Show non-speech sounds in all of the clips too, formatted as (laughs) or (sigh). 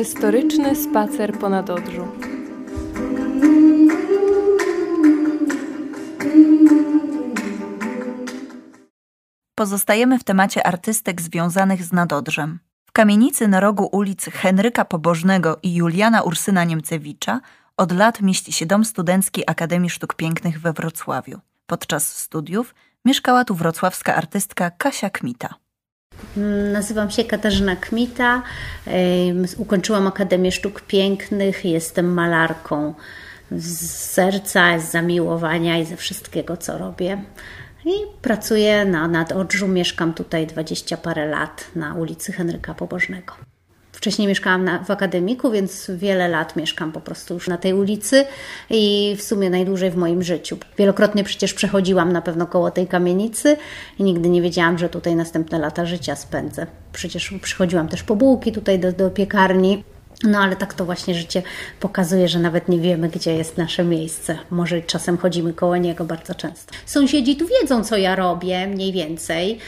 Merytoryczny spacer po Nadodrzu. Pozostajemy w temacie artystek związanych z Nadodrzem. W kamienicy na rogu ulic Henryka Pobożnego i Juliana Ursyna Niemcewicza od lat mieści się Dom Studencki Akademii Sztuk Pięknych we Wrocławiu. Podczas studiów mieszkała tu wrocławska artystka Kasia Kmita. Nazywam się Katarzyna Kmita. Ukończyłam Akademię Sztuk Pięknych. Jestem malarką z serca, z zamiłowania i ze wszystkiego, co robię. I pracuję na Nadodrzu. Mieszkam tutaj dwadzieścia parę lat na ulicy Henryka Pobożnego. Wcześniej mieszkałam na, w akademiku, więc wiele lat mieszkam po prostu już na tej ulicy i w sumie najdłużej w moim życiu. Wielokrotnie przecież przechodziłam na pewno koło tej kamienicy i nigdy nie wiedziałam, że tutaj następne lata życia spędzę. Przecież przychodziłam też po bułki tutaj do, do piekarni. No ale tak to właśnie życie pokazuje, że nawet nie wiemy, gdzie jest nasze miejsce. Może czasem chodzimy koło niego bardzo często. Sąsiedzi tu wiedzą, co ja robię, mniej więcej,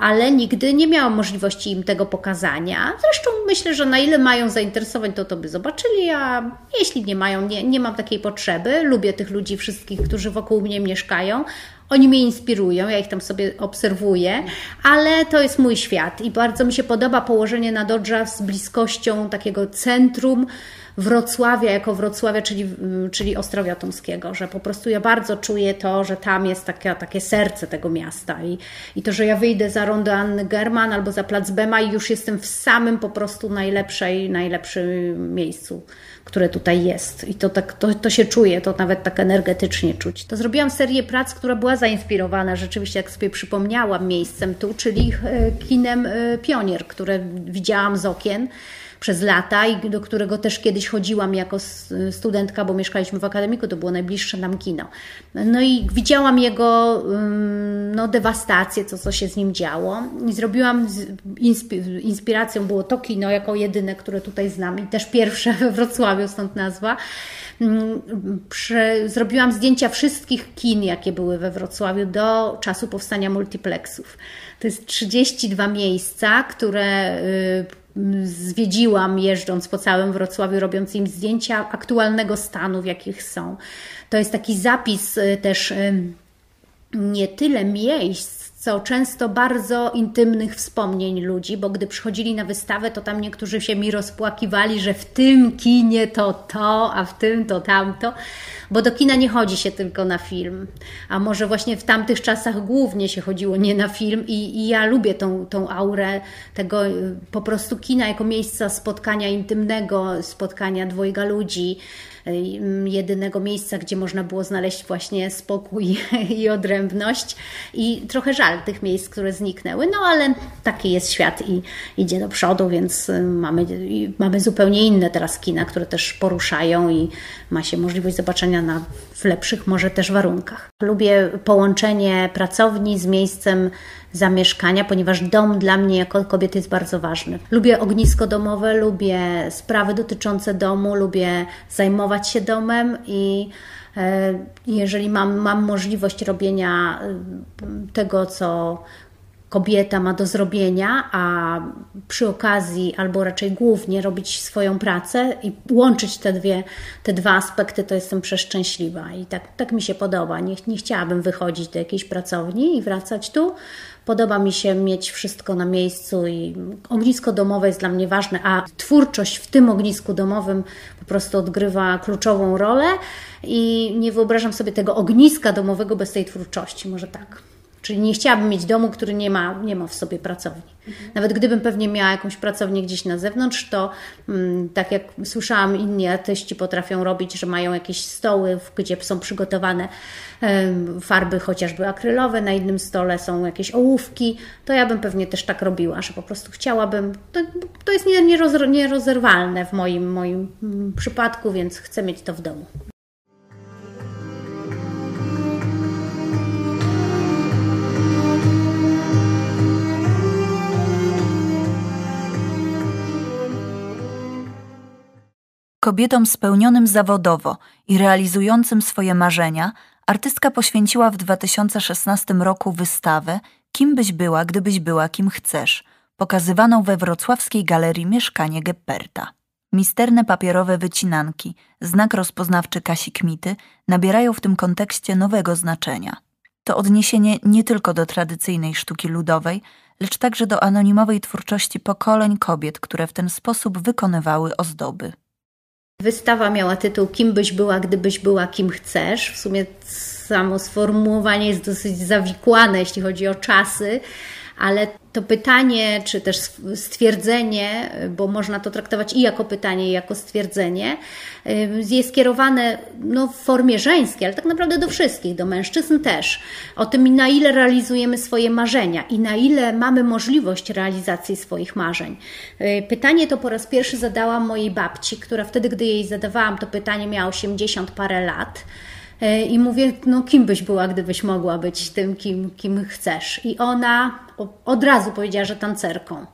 ale nigdy nie miałam możliwości im tego pokazania. Zresztą myślę, że na ile mają zainteresowań, to to by zobaczyli, a jeśli nie mają, nie, nie mam takiej potrzeby. Lubię tych ludzi wszystkich, którzy wokół mnie mieszkają, oni mnie inspirują, ja ich tam sobie obserwuję, ale to jest mój świat i bardzo mi się podoba położenie na Dodża z bliskością takiego centrum Wrocławia jako Wrocławia, czyli, czyli Ostrowia Tomskiego, że po prostu ja bardzo czuję to, że tam jest takie, takie serce tego miasta i, i to, że ja wyjdę za rondo Anny German albo za Plac Bema i już jestem w samym po prostu najlepszej, najlepszym miejscu które tutaj jest. I to, tak, to, to się czuje, to nawet tak energetycznie czuć. To zrobiłam serię prac, która była zainspirowana rzeczywiście, jak sobie przypomniałam, miejscem tu, czyli e, kinem e, Pionier, które widziałam z okien przez lata i do którego też kiedyś chodziłam jako studentka, bo mieszkaliśmy w akademiku, to było najbliższe nam kino. No i widziałam jego no, dewastację, to co się z nim działo i zrobiłam, inspiracją było to kino jako jedyne, które tutaj znam i też pierwsze (laughs) we Wrocławiu, stąd nazwa. Mm, zrobiłam zdjęcia wszystkich kin, jakie były we Wrocławiu do czasu powstania multiplexów. To jest 32 miejsca, które y, zwiedziłam jeżdżąc po całym Wrocławiu, robiąc im zdjęcia aktualnego stanu, w jakich są. To jest taki zapis y, też y, nie tyle miejsc, co często bardzo intymnych wspomnień ludzi, bo gdy przychodzili na wystawę, to tam niektórzy się mi rozpłakiwali, że w tym kinie to to, a w tym to tamto, bo do kina nie chodzi się tylko na film, a może właśnie w tamtych czasach głównie się chodziło nie na film i, i ja lubię tą, tą aurę tego y, po prostu kina jako miejsca spotkania intymnego, spotkania dwojga ludzi, jedynego miejsca, gdzie można było znaleźć właśnie spokój (laughs) i odrębność. I trochę żal tych miejsc, które zniknęły, no ale taki jest świat i idzie do przodu, więc mamy, mamy zupełnie inne teraz kina, które też poruszają i ma się możliwość zobaczenia na, w lepszych może też warunkach. Lubię połączenie pracowni z miejscem zamieszkania, ponieważ dom dla mnie jako kobiety jest bardzo ważny. Lubię ognisko domowe, lubię sprawy dotyczące domu, lubię zajmować się domem i jeżeli mam, mam możliwość robienia e, tego, co kobieta ma do zrobienia, a przy okazji, albo raczej głównie robić swoją pracę i łączyć te, dwie, te dwa aspekty, to jestem przeszczęśliwa i tak, tak mi się podoba. Nie, nie chciałabym wychodzić do jakiejś pracowni i wracać tu. Podoba mi się mieć wszystko na miejscu i ognisko domowe jest dla mnie ważne, a twórczość w tym ognisku domowym po prostu odgrywa kluczową rolę i nie wyobrażam sobie tego ogniska domowego bez tej twórczości, może tak. Czyli nie chciałabym mieć domu, który nie ma, nie ma w sobie pracowni. Nawet gdybym pewnie miała jakąś pracownię gdzieś na zewnątrz, to mm, tak jak słyszałam, inni artyści potrafią robić, że mają jakieś stoły, gdzie są przygotowane farby chociażby akrylowe, na innym stole są jakieś ołówki, to ja bym pewnie też tak robiła, że po prostu chciałabym, to, to jest nierozerwalne w moim, moim mm, przypadku, więc chcę mieć to w domu. Kobietom spełnionym zawodowo i realizującym swoje marzenia, artystka poświęciła w 2016 roku wystawę Kim byś była, gdybyś była kim chcesz, pokazywaną we wrocławskiej galerii Mieszkanie Gepperta. Misterne papierowe wycinanki, znak rozpoznawczy Kasi Kmity, nabierają w tym kontekście nowego znaczenia. To odniesienie nie tylko do tradycyjnej sztuki ludowej, lecz także do anonimowej twórczości pokoleń kobiet, które w ten sposób wykonywały ozdoby. Wystawa miała tytuł Kim byś była, gdybyś była kim chcesz. W sumie samo sformułowanie jest dosyć zawikłane, jeśli chodzi o czasy, ale to pytanie, czy też stwierdzenie, bo można to traktować i jako pytanie, i jako stwierdzenie, jest skierowane no, w formie żeńskiej, ale tak naprawdę do wszystkich, do mężczyzn też. O tym, na ile realizujemy swoje marzenia i na ile mamy możliwość realizacji swoich marzeń. Pytanie to po raz pierwszy zadałam mojej babci, która wtedy, gdy jej zadawałam to pytanie, miała 80 parę lat. I mówię, no kim byś była, gdybyś mogła być tym, kim, kim chcesz. I ona od razu powiedziała, że tancerką.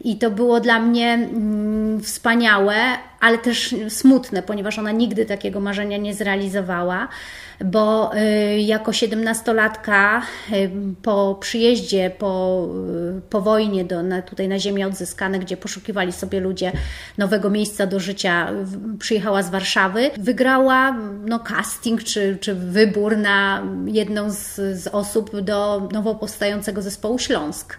I to było dla mnie mm, wspaniałe, ale też smutne, ponieważ ona nigdy takiego marzenia nie zrealizowała, bo y, jako siedemnastolatka y, po przyjeździe, po, y, po wojnie do, na, tutaj na ziemię odzyskane, gdzie poszukiwali sobie ludzie nowego miejsca do życia, przyjechała z Warszawy, wygrała no, casting czy, czy wybór na jedną z, z osób do nowo powstającego zespołu Śląsk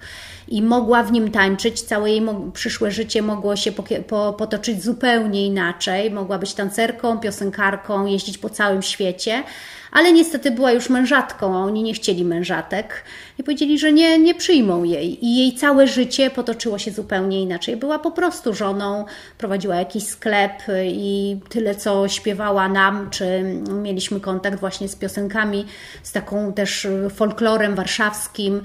i mogła w nim tańczyć. Całe jej przyszłe życie mogło się po, potoczyć zupełnie inaczej. Mogła być tancerką, piosenkarką, jeździć po całym świecie ale niestety była już mężatką, a oni nie chcieli mężatek i powiedzieli, że nie, nie przyjmą jej. I jej całe życie potoczyło się zupełnie inaczej. Była po prostu żoną, prowadziła jakiś sklep i tyle, co śpiewała nam, czy mieliśmy kontakt właśnie z piosenkami, z taką też folklorem warszawskim,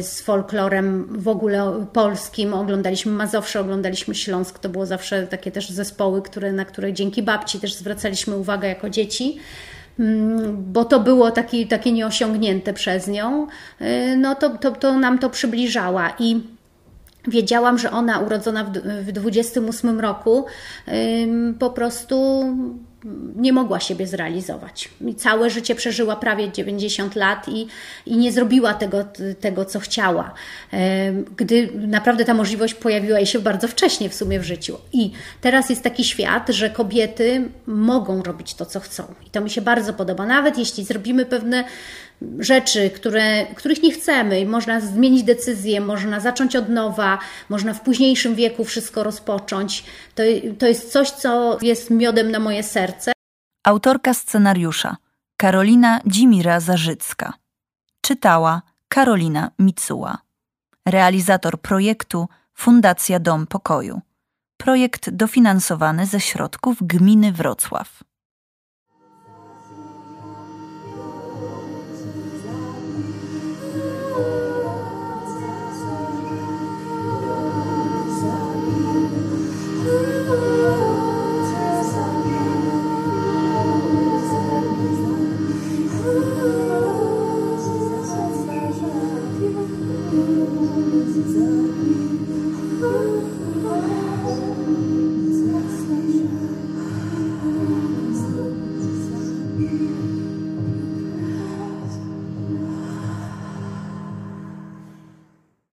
z folklorem w ogóle polskim. Oglądaliśmy Mazowsze, oglądaliśmy Śląsk. To było zawsze takie też zespoły, które, na które dzięki babci też zwracaliśmy uwagę jako dzieci. Mm, bo to było taki, takie nieosiągnięte przez nią, y, no to, to, to nam to przybliżała i wiedziałam, że ona urodzona w, w 28 roku po prostu nie mogła siebie zrealizować. I całe życie przeżyła prawie 90 lat i, i nie zrobiła tego, tego, co chciała. Gdy naprawdę ta możliwość pojawiła jej się bardzo wcześnie w sumie w życiu. I teraz jest taki świat, że kobiety mogą robić to, co chcą. I to mi się bardzo podoba. Nawet jeśli zrobimy pewne rzeczy, które, których nie chcemy, i można zmienić decyzję, można zacząć od nowa, można w późniejszym wieku wszystko rozpocząć. To, to jest coś, co jest miodem na moje serce. Autorka scenariusza Karolina Dzimira Zarzycka. Czytała Karolina Micuła. Realizator projektu Fundacja Dom Pokoju. Projekt dofinansowany ze środków gminy Wrocław.